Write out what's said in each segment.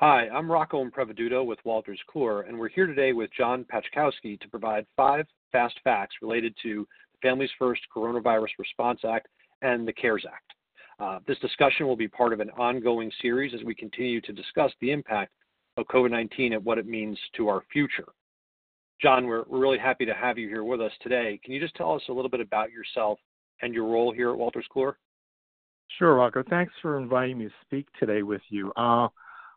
Hi, I'm Rocco Impreviduto with Wolters Kluwer, and we're here today with John Pachkowski to provide five fast facts related to the Families First Coronavirus Response Act and the CARES Act. Uh, this discussion will be part of an ongoing series as we continue to discuss the impact of COVID 19 and what it means to our future. John, we're, we're really happy to have you here with us today. Can you just tell us a little bit about yourself and your role here at Wolters Kluwer? Sure, Rocco. Thanks for inviting me to speak today with you. Uh,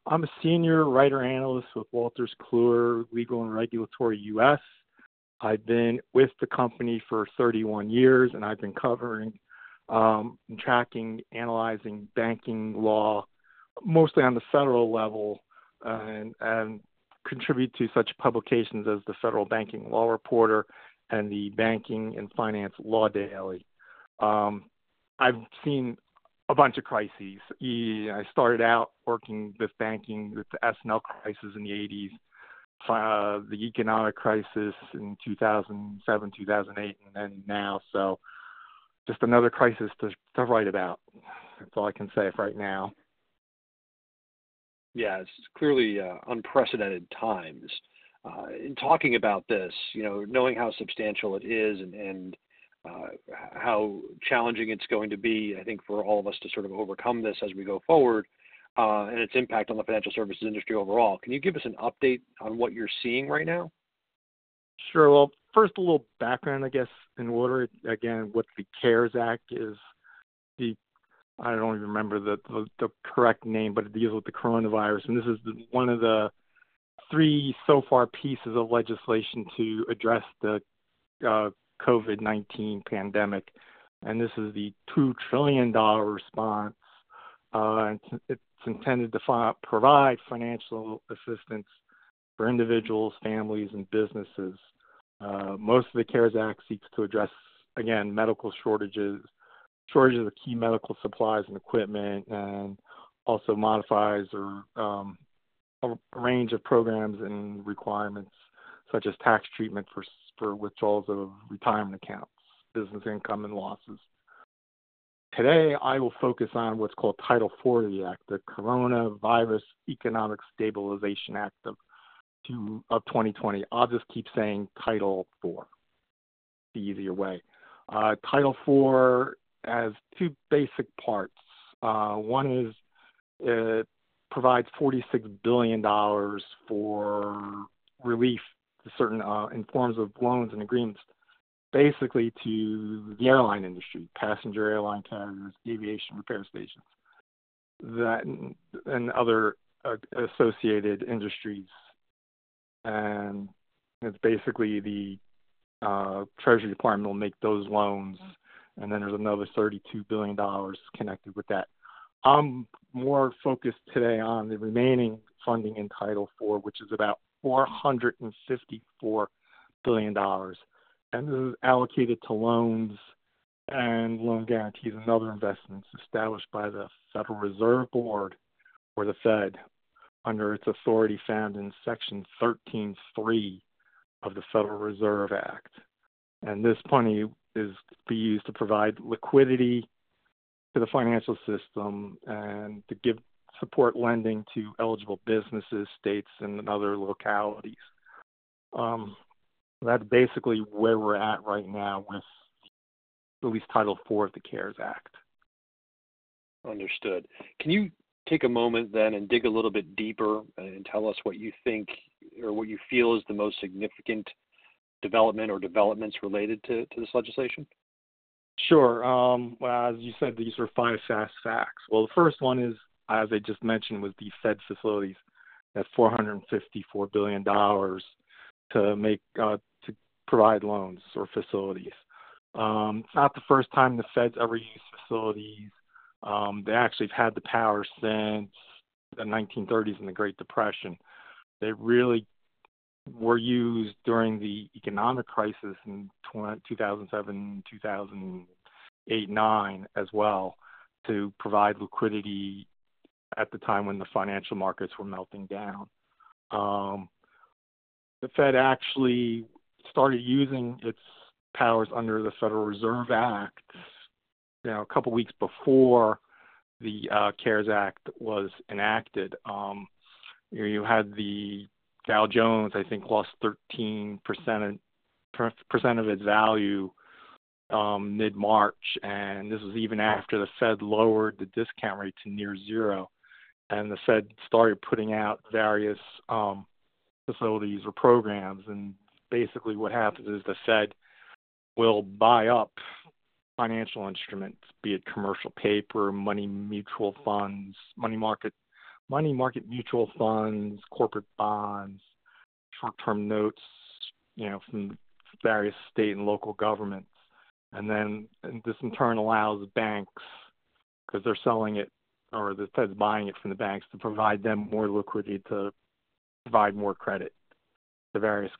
I'm a senior writer analyst with Wolters Kluwer Legal and Regulatory US. I've been with the company for 31 years, and I've been covering um, and tracking, analyzing banking law, mostly on the federal level, and, and contribute to such publications as the Federal Banking Law Reporter and the Banking and Finance Law Daily. Um, I've seen a bunch of crises. I started out working with banking with the S&L crisis in the 80s, uh, the economic crisis in 2007, 2008, and then now. So just another crisis to, to write about. That's all I can say right now. Yeah, it's clearly uh, unprecedented times. Uh, in talking about this, you know, knowing how substantial it is and, and uh, how challenging it's going to be, I think, for all of us to sort of overcome this as we go forward uh, and its impact on the financial services industry overall. Can you give us an update on what you're seeing right now? Sure. Well, first, a little background, I guess, in order. Again, what the CARES Act is the I don't even remember the, the, the correct name, but it deals with the coronavirus. And this is the, one of the three so far pieces of legislation to address the uh, COVID 19 pandemic. And this is the $2 trillion response. Uh, it's intended to fi- provide financial assistance for individuals, families, and businesses. Uh, most of the CARES Act seeks to address, again, medical shortages, shortages of key medical supplies and equipment, and also modifies or um, a range of programs and requirements, such as tax treatment for for withdrawals of retirement accounts, business income and losses. Today, I will focus on what's called Title IV of the Act, the Coronavirus Economic Stabilization Act of, of 2020. I'll just keep saying Title IV, the easier way. Uh, Title IV has two basic parts. Uh, one is it provides $46 billion for relief certain uh, in forms of loans and agreements, basically to the airline industry, passenger airline carriers, aviation repair stations, that and other uh, associated industries, and it's basically the uh, Treasury Department will make those loans, and then there's another $32 billion connected with that. I'm more focused today on the remaining funding in Title IV, which is about $454 billion. And this is allocated to loans and loan guarantees and other investments established by the Federal Reserve Board or the Fed under its authority found in Section 13.3 of the Federal Reserve Act. And this money is to be used to provide liquidity to the financial system and to give support lending to eligible businesses, states, and other localities. Um, that's basically where we're at right now with at least Title IV of the CARES Act. Understood. Can you take a moment then and dig a little bit deeper and tell us what you think or what you feel is the most significant development or developments related to, to this legislation? Sure. Um, well, as you said, these are five fast facts. Well, the first one is as I just mentioned, was the Fed facilities at $454 billion to make uh, to provide loans or facilities. Um, it's not the first time the Fed's ever used facilities. Um, they actually have had the power since the 1930s and the Great Depression. They really were used during the economic crisis in 2007, 2008, 9 as well to provide liquidity at the time when the financial markets were melting down. Um, the Fed actually started using its powers under the Federal Reserve Act, you know, a couple weeks before the uh, CARES Act was enacted. Um, you had the Dow Jones, I think, lost 13% of its value mid-March, and this was even after the Fed lowered the discount rate to near zero, and the Fed started putting out various um, facilities or programs. And basically, what happens is the Fed will buy up financial instruments, be it commercial paper, money mutual funds, money market money market mutual funds, corporate bonds, short-term notes, you know, from various state and local governments. And then and this in turn allows banks, because they're selling it or the Fed's buying it from the banks, to provide them more liquidity to provide more credit to various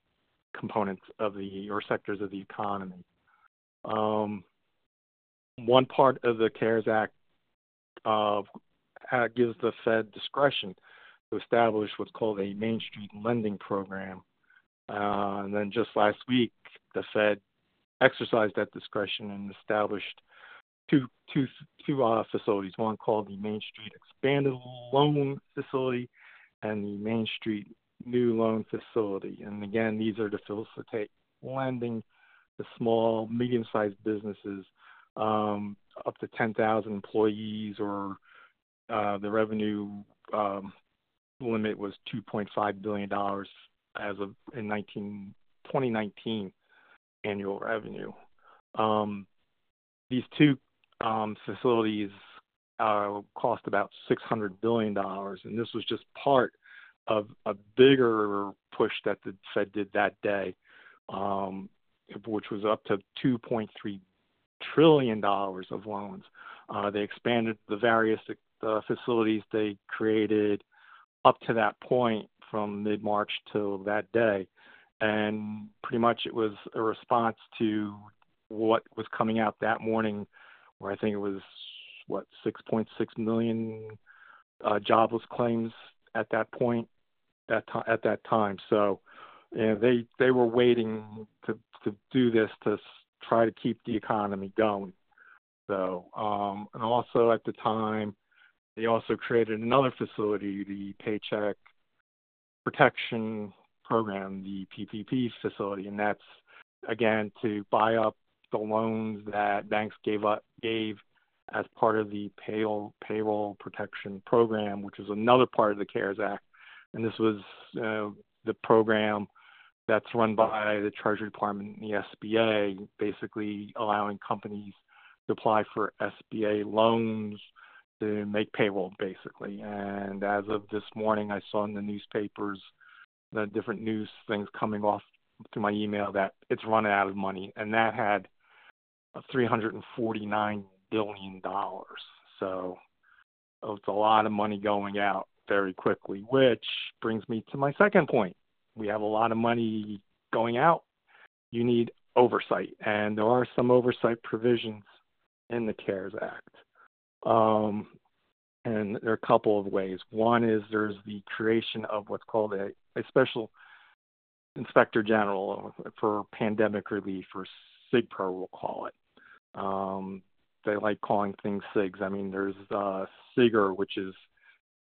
components of the or sectors of the economy. One part of the CARES Act gives the Fed discretion to establish what's called a Main Street Lending Program. Uh, and then just last week, the Fed exercised that discretion and established two uh, facilities, one called the Main Street Expanded Loan Facility and the Main Street New Loan Facility. And again, these are to facilitate lending to small, medium-sized businesses um, up to 10,000 employees, or uh, the revenue um, limit was $2.5 billion as of in 2019 annual revenue. Um, these two Um, facilities uh, cost about $600 billion, and this was just part of a bigger push that the Fed did that day, um, which was up to $2.3 trillion of loans. Uh, they expanded the various uh, facilities they created up to that point from mid-March till that day. And pretty much it was a response to what was coming out that morning, where I think it was, what, 6.6 million jobless claims at that point, at that time. So, you know, they were waiting to to do this to try to keep the economy going. So, um, and also at the time, they also created another facility, the Paycheck Protection Program, the PPP facility, and that's again, to buy up the loans that banks gave as part of the payroll, payroll Protection Program, which is another part of the CARES Act. And this was uh, the program that's run by the Treasury Department and the SBA, basically allowing companies to apply for SBA loans to make payroll, basically. And as of this morning, I saw in the newspapers, the different news things coming off to my email, that it's running out of money, and that had $349 billion. So it's a lot of money going out very quickly, which brings me to my second point. We have a lot of money going out. You need oversight, and there are some oversight provisions in the CARES Act. Um, and there are a couple of ways. One is there's the creation of what's called a special inspector general for pandemic relief, or SIGPRO, we'll call it. Um, they like calling things SIGs. I mean, there's uh, SIGIR, which is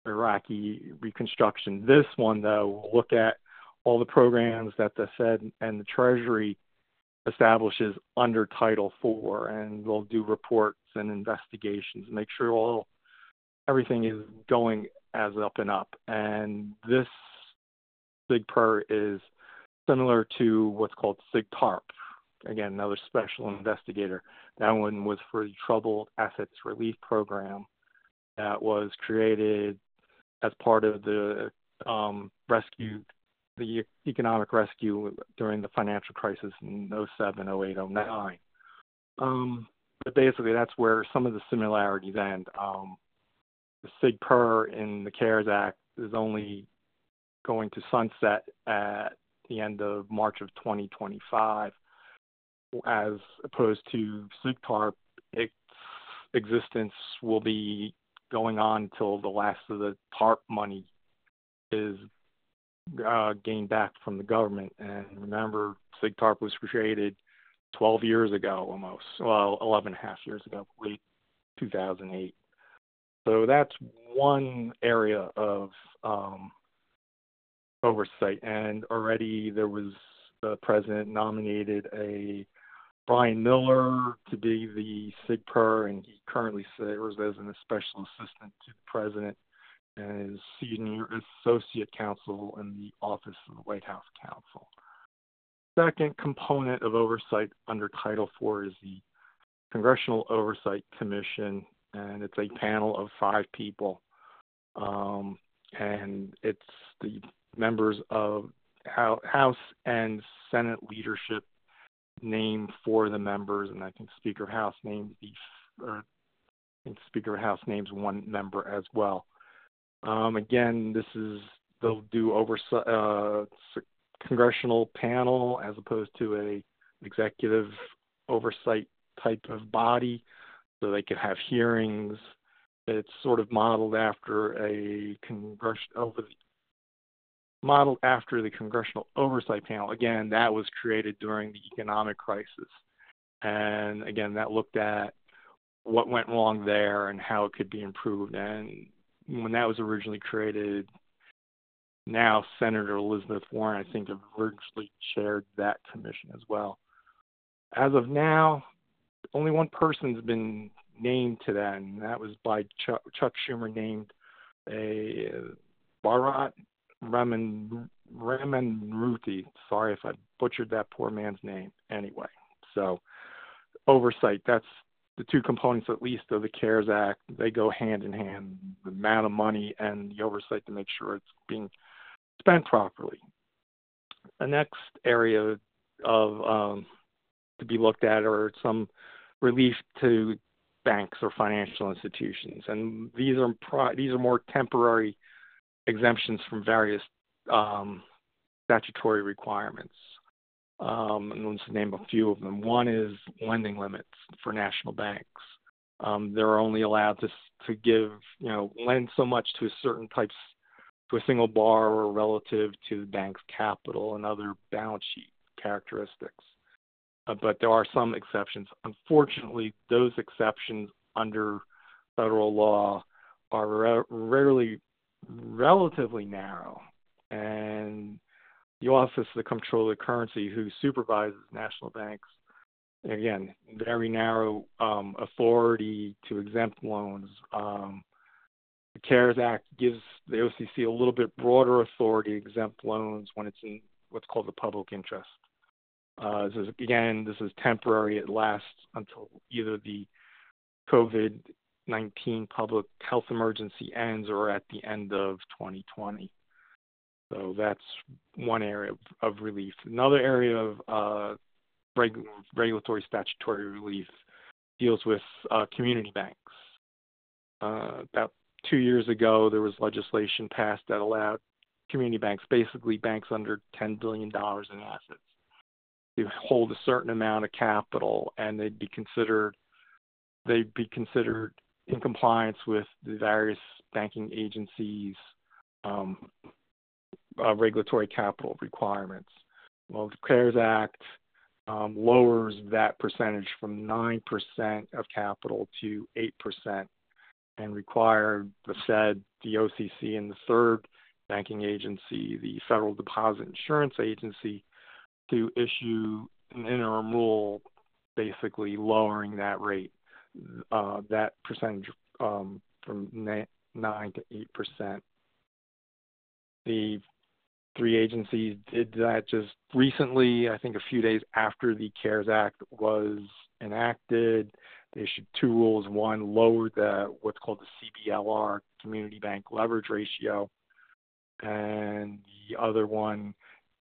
Iraqi reconstruction. This one, though, will look at all the programs that the Fed and the Treasury establishes under Title IV, and they'll do reports and investigations make sure all everything is going as up and up. And this SIGPR is similar to what's called SIGTARP. Again, another special investigator. That one was for the Troubled Assets Relief Program that was created as part of the um, rescue, the economic rescue during the financial crisis in 2007, 2008, but Basically, that's where some of the similarities end. The SIGPR in the CARES Act is only going to sunset at the end of March of 2025, as opposed to SIGTARP, its existence will be going on until the last of the TARP money is uh, gained back from the government. And remember, SIGTARP was created 12 years ago, almost. Well, 11 and a half years ago, late 2008. So That's one area of um, oversight. And already there was the president nominated a Brian Miller to be the SIGPER, and he currently serves as an special assistant to the president and is senior associate counsel in the office of the White House counsel. Second component of oversight under Title IV is the Congressional Oversight Commission, and it's a panel of five people. Um, and it's the members of House and Senate leadership name for the members, and I think Speaker House names the, or I think Speaker House names one member as well. Um, again, this is they'll do oversight, uh, congressional panel as opposed to a executive oversight type of body, so they could have hearings. It's sort of modeled after a congressional over modeled after the Congressional Oversight Panel. Again, that was created during the economic crisis. And again, that looked at what went wrong there and how it could be improved. And when that was originally created, now Senator Elizabeth Warren, I think, originally chaired that commission as well. As of now, only one person's been named to that, and that was by Chuck, Chuck Schumer named a uh, Bharat Raman Ruthi. Sorry if I butchered that poor man's name. Anyway, so oversight. That's the two components, at least, of the CARES Act. They go hand in hand. The amount of money and the oversight to make sure it's being spent properly. The next area of um, to be looked at are some relief to banks or financial institutions, and these are pro- these are more temporary exemptions from various um, statutory requirements. Um, and let's name a few of them. One is lending limits for national banks. Um, they're only allowed to to give, you know, lend so much to a certain types to a single borrower relative to the bank's capital and other balance sheet characteristics. Uh, but there are some exceptions. Unfortunately, those exceptions under federal law are rarely relatively narrow, and the Office of the Comptroller of the Currency, who supervises national banks, again, very narrow um, authority to exempt loans. Um, the CARES Act gives the OCC a little bit broader authority to exempt loans when it's in what's called the public interest. Uh, this is, again, this is temporary. It lasts until either the COVID 19 public health emergency ends or at the end of 2020. So that's one area of, of relief. Another area of uh, reg- regulatory statutory relief deals with uh, community banks. Uh, about two years ago, there was legislation passed that allowed community banks, basically banks under $10 billion in assets, to hold a certain amount of capital, and they'd be considered they'd be considered in compliance with the various banking agencies' um, uh, regulatory capital requirements. Well, the CARES Act um, lowers that percentage from 9% of capital to 8% and required the Fed, the OCC, and the third banking agency, the Federal Deposit Insurance Agency, to issue an interim rule basically lowering that rate uh, that percentage um, from 9 to 8%. The three agencies did that just recently, I think a few days after the CARES Act was enacted. They issued two rules. One lowered the what's called the CBLR, Community Bank Leverage Ratio, and the other one,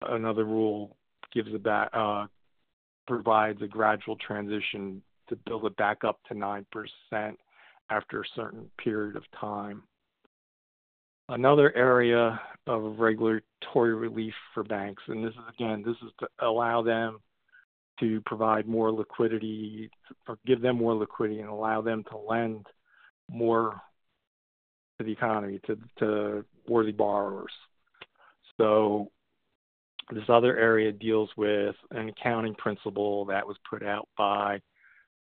another rule gives uh, provides a gradual transition to build it back up to 9% after a certain period of time. Another area of regulatory relief for banks, and this is again, this is to allow them to provide more liquidity or give them more liquidity and allow them to lend more to the economy, to, to worthy borrowers. So this other area deals with an accounting principle that was put out by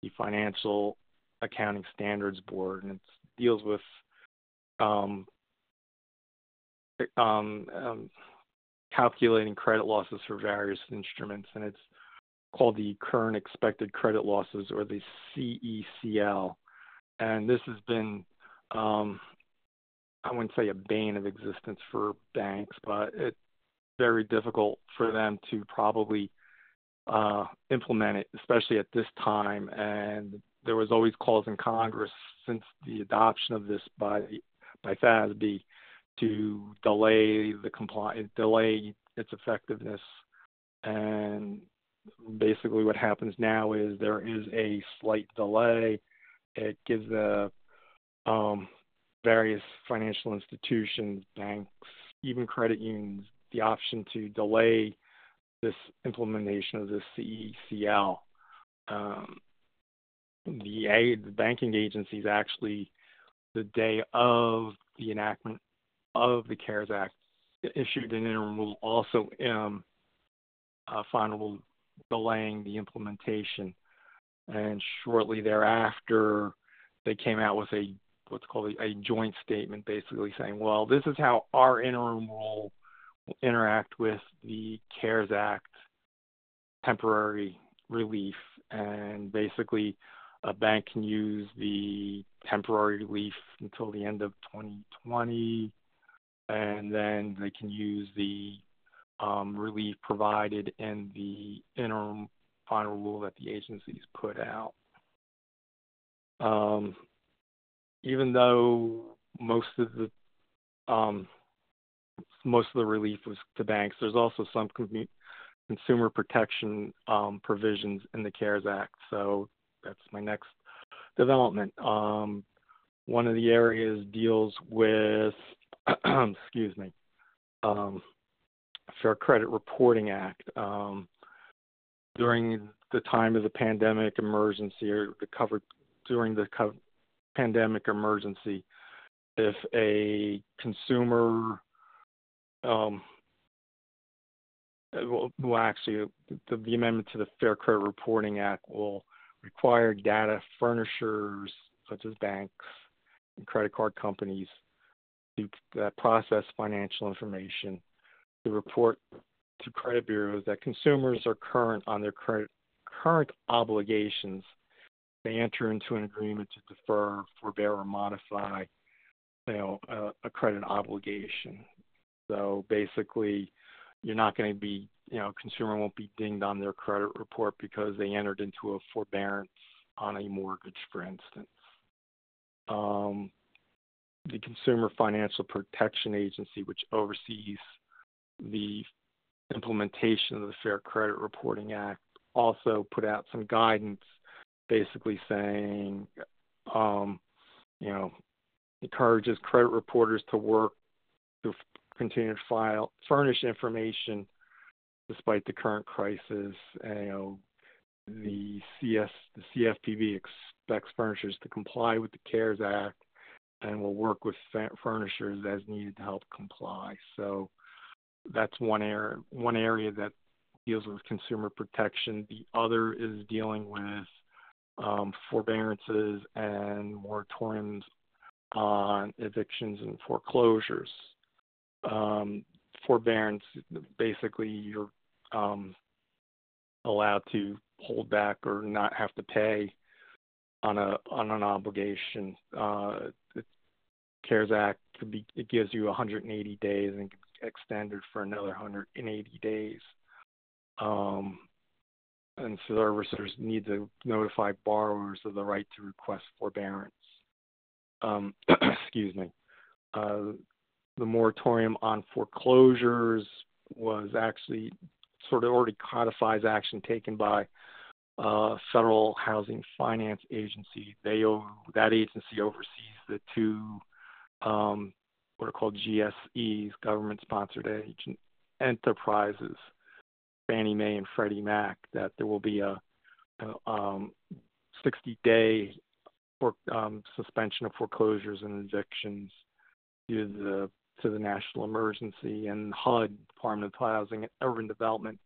the Financial Accounting Standards Board, and it deals with um, um, um, calculating credit losses for various instruments, and it's called the Current Expected Credit Losses, or the CECL. And this has been, um, I wouldn't say a bane of existence for banks, but it's very difficult for them to probably uh, implement it, especially at this time. And there was always calls in Congress since the adoption of this by by FASB to delay the compli- delay its effectiveness. And basically, what happens now is there is a slight delay. It gives the um, various financial institutions, banks, even credit unions, the option to delay this implementation of this CECL. Um, the, the banking agencies actually, the day of the enactment of the CARES Act, issued an interim rule also um, a final rule delaying the implementation. And shortly thereafter, they came out with a what's called a, a joint statement, basically saying, "Well, this is how our interim rule interact with the CARES Act temporary relief, and basically a bank can use the temporary relief until the end of 2020, and then they can use the um, relief provided in the interim final rule that the agencies put out. Um, even though most of the um, most of the relief was to banks, there's also some consumer protection um, provisions in the CARES Act. So that's my next development. Um, one of the areas deals with, excuse me, um, Fair Credit Reporting Act. Um, during the time of the pandemic emergency or the covered during the co- pandemic emergency, if a consumer um, well, well, actually, the, the amendment to the Fair Credit Reporting Act will require data furnishers such as banks and credit card companies to uh, process financial information to report to credit bureaus that consumers are current on their credit, current obligations. They enter into an agreement to defer, forbear, or modify, you know, a, a credit obligation. So basically, you're not going to be, you know, consumer won't be dinged on their credit report because they entered into a forbearance on a mortgage, for instance. Um, the Consumer Financial Protection Agency, which oversees the implementation of the Fair Credit Reporting Act, also put out some guidance basically saying, um, you know, encourages credit reporters to work to continue to file furnish information despite the current crisis. And, you know, the CS the CFPB expects furnishers to comply with the CARES Act and will work with furnishers as needed to help comply. So that's one area one area that deals with consumer protection. The other is dealing with um, forbearances and moratoriums on evictions and foreclosures. Um, forbearance, basically, you're um, allowed to hold back or not have to pay on a on an obligation. Uh, the CARES Act could be it gives you 180 days and extended for another 180 days. Um, and servicers need to notify borrowers of the right to request forbearance. Um, excuse me. Uh, the moratorium on foreclosures was actually sort of already codifies action taken by uh, Federal Housing Finance Agency. They that agency oversees the two um, what are called GSEs, government-sponsored agent enterprises, Fannie Mae and Freddie Mac. That there will be a, a um, 60-day for, um, suspension of foreclosures and evictions due to the to the national emergency, and HUD, Department of Housing and Urban Development,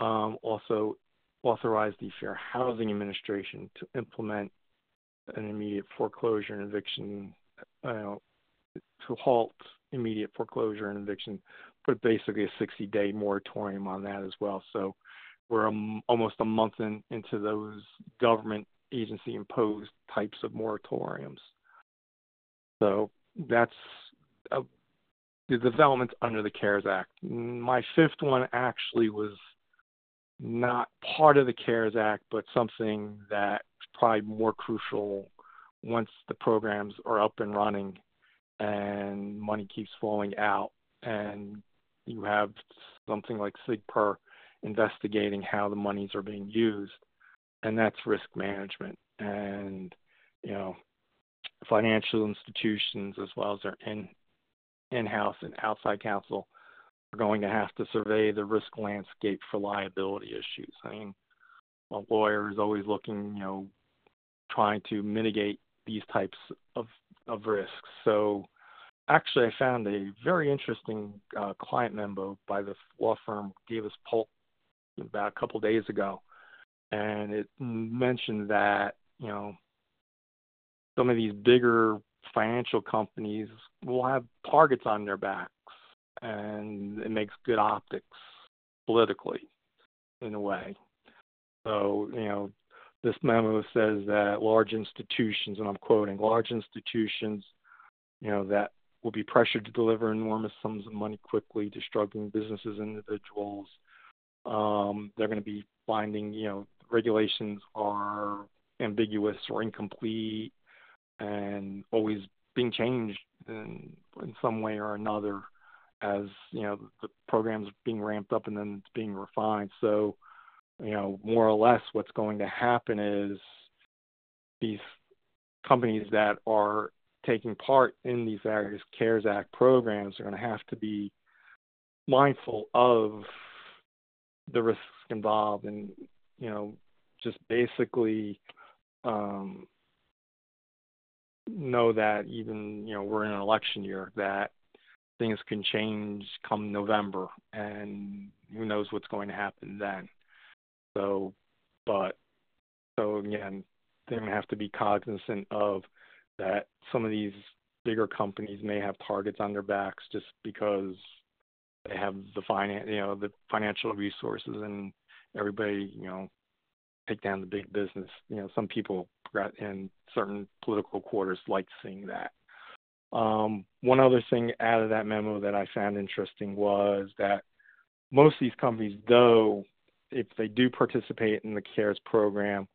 um, also authorized the Fair Housing Administration to implement an immediate foreclosure and eviction uh, to halt immediate foreclosure and eviction, put basically a 60-day moratorium on that as well. So we're um, almost a month in, into those government agency imposed types of moratoriums. So that's uh, the developments under the CARES Act. Mm, my fifth one actually was not part of the CARES Act, but something that's probably more crucial once the programs are up and running and money keeps flowing out and you have something like SIGPER investigating how the monies are being used, and that's risk management. And you know, financial institutions as well as their in in-house and outside counsel are going to have to survey the risk landscape for liability issues. I mean, a lawyer is always looking, you know, trying to mitigate these types of of risks. So actually, I found a very interesting uh, client memo by the law firm Davis Polk about a couple days ago, and it mentioned that you know some of these bigger financial companies will have targets on their backs, and it makes good optics politically, in a way. So you know, this memo says that large institutions, and I'm quoting, large institutions, you know, that will be pressured to deliver enormous sums of money quickly to struggling businesses and individuals. Um, they're going to be finding, you know, regulations are ambiguous or incomplete and always being changed in, in some way or another as, you know, the program's being ramped up and then it's being refined. So, you know, more or less what's going to happen is these companies that are taking part in these various CARES Act programs are going to have to be mindful of the risks involved and, you know, just basically um, know that even, you know, we're in an election year, that things can change come November and who knows what's going to happen then. So, but, so again, they're going to have to be cognizant of that some of these bigger companies may have targets on their backs just because they have the finance, you know, the financial resources, and everybody, you know, take down the big business. You know, some people in certain political quarters like seeing that. Um, one other thing out of that memo that I found interesting was that most of these companies, though, if they do participate in the CARES program,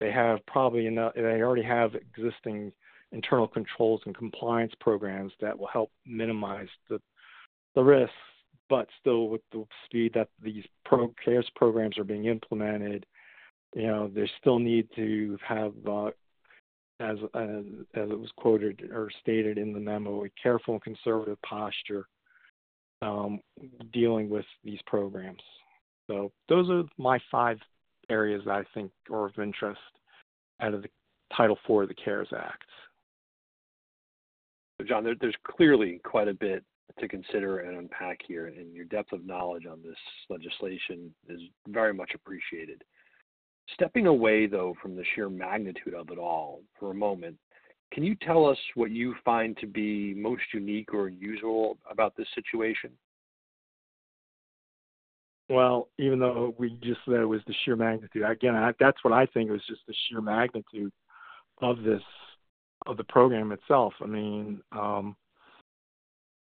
they have probably enough. They already have existing internal controls and compliance programs that will help minimize the the risks, but still with the speed that these pro CARES programs are being implemented, you know, they still need to have, uh, as as it was quoted or stated in the memo, a careful and conservative posture um, dealing with these programs. So those are my five areas that I think are of interest out of the Title IV of the CARES Act. So John, there, there's clearly quite a bit to consider and unpack here, and your depth of knowledge on this legislation is very much appreciated. Stepping away, though, from the sheer magnitude of it all for a moment, can you tell us what you find to be most unique or unusual about this situation? Well, even though we just said it was the sheer magnitude, again, I, that's what I think was just the sheer magnitude of this of the program itself. I mean, um,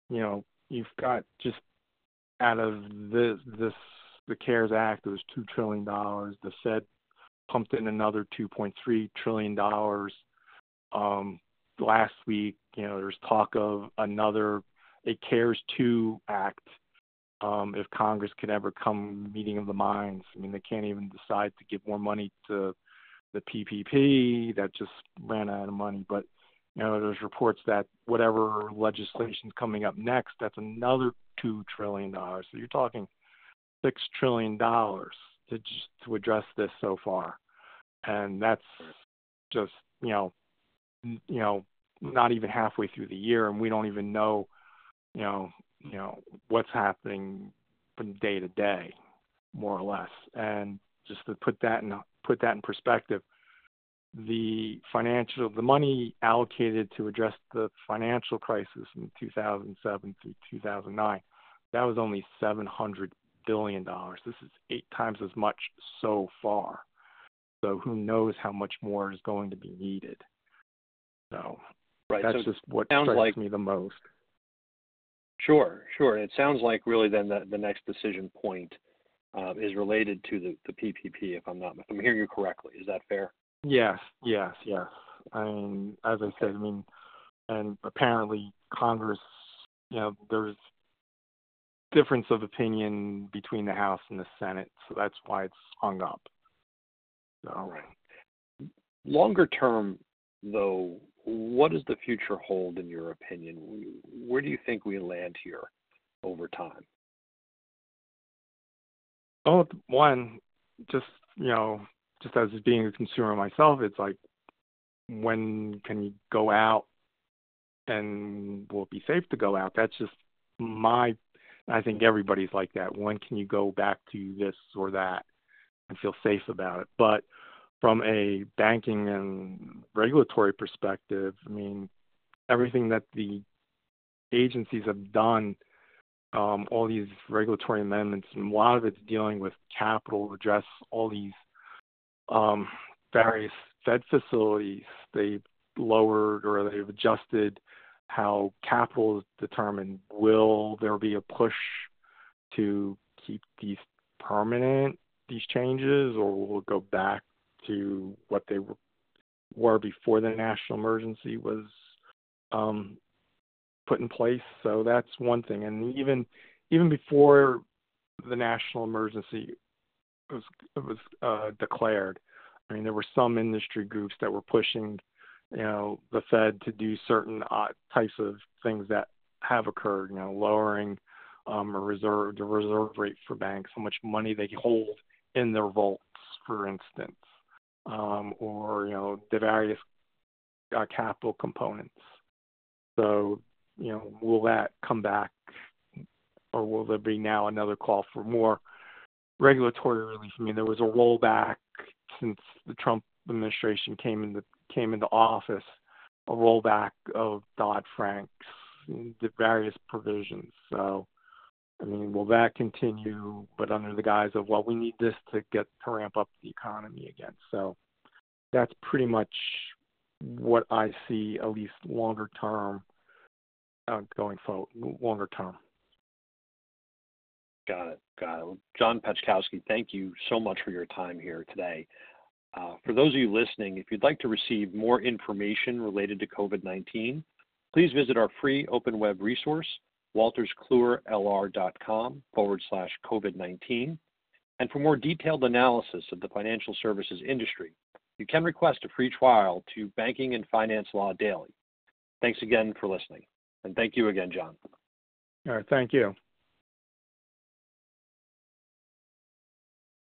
you know, you've got just out of this this the CARES Act, it was two trillion dollars. The Fed pumped in another two point three trillion dollars. Um, last week, you know, there's talk of another a CARES two act. Um, if Congress could ever come meeting of the minds, I mean, they can't even decide to give more money to the PPP that just ran out of money. But you know, there's reports that whatever legislation's coming up next, that's another two trillion dollars. So you're talking six trillion dollars to just to address this so far, and that's just you know, you know, not even halfway through the year, and we don't even know, you know, you know what's happening from day to day, more or less. And just to put that in put that in perspective, the financial the money allocated to address the financial crisis in 2007 through 2009 that was only 700 billion dollars this is eight times as much so far so who knows how much more is going to be needed. So right that's so just what sounds strikes like me the most. Sure sure it sounds like really then the, the next decision point uh, is related to the, the ppp if i'm not if i'm hearing you correctly. Is that fair? Yes, yes, yes. I mean, as I said, I mean, and apparently Congress, you know, there's difference of opinion between the House and the Senate, so that's why it's hung up. So, right. Longer term, though, what does the future hold in your opinion? Where do you think we land here over time? Oh, one, just you know, just as being a consumer myself, it's like when can you go out and will it be safe to go out? That's just my I think everybody's like that. When can you go back to this or that and feel safe about it? But from a banking and regulatory perspective, I mean, everything that the agencies have done, um, all these regulatory amendments, and a lot of it's dealing with capital, address all these um, various Fed facilities. They've lowered or they've adjusted how capital is determined. Will there be a push to keep these permanent, these changes, or will it go back to what they were before the national emergency was um, put in place? So that's one thing. And even even before the national emergency was was uh, declared. I mean, there were some industry groups that were pushing, you know, the Fed to do certain uh, types of things that have occurred. You know, lowering um, a reserve the reserve rate for banks, how much money they hold in their vaults, for instance, um, or you know, the various uh, capital components. So, you know, will that come back, or will there be now another call for more? regulatory relief. I mean, there was a rollback since the Trump administration came into came into office, a rollback of Dodd Frank's the various provisions. So, I mean, will that continue? But under the guise of well, we need this to get to ramp up the economy again. So, that's pretty much what I see, at least longer term, uh, going forward, longer term. Got it. Got it. John Pachkowski, thank you so much for your time here today. Uh, for those of you listening, if you'd like to receive more information related to COVID 19, please visit our free open web resource, wolterskluwerlr.com forward slash COVID 19. And for more detailed analysis of the financial services industry, you can request a free trial to Banking and Finance Law Daily. Thanks again for listening. And thank you again, John. All right. Thank you.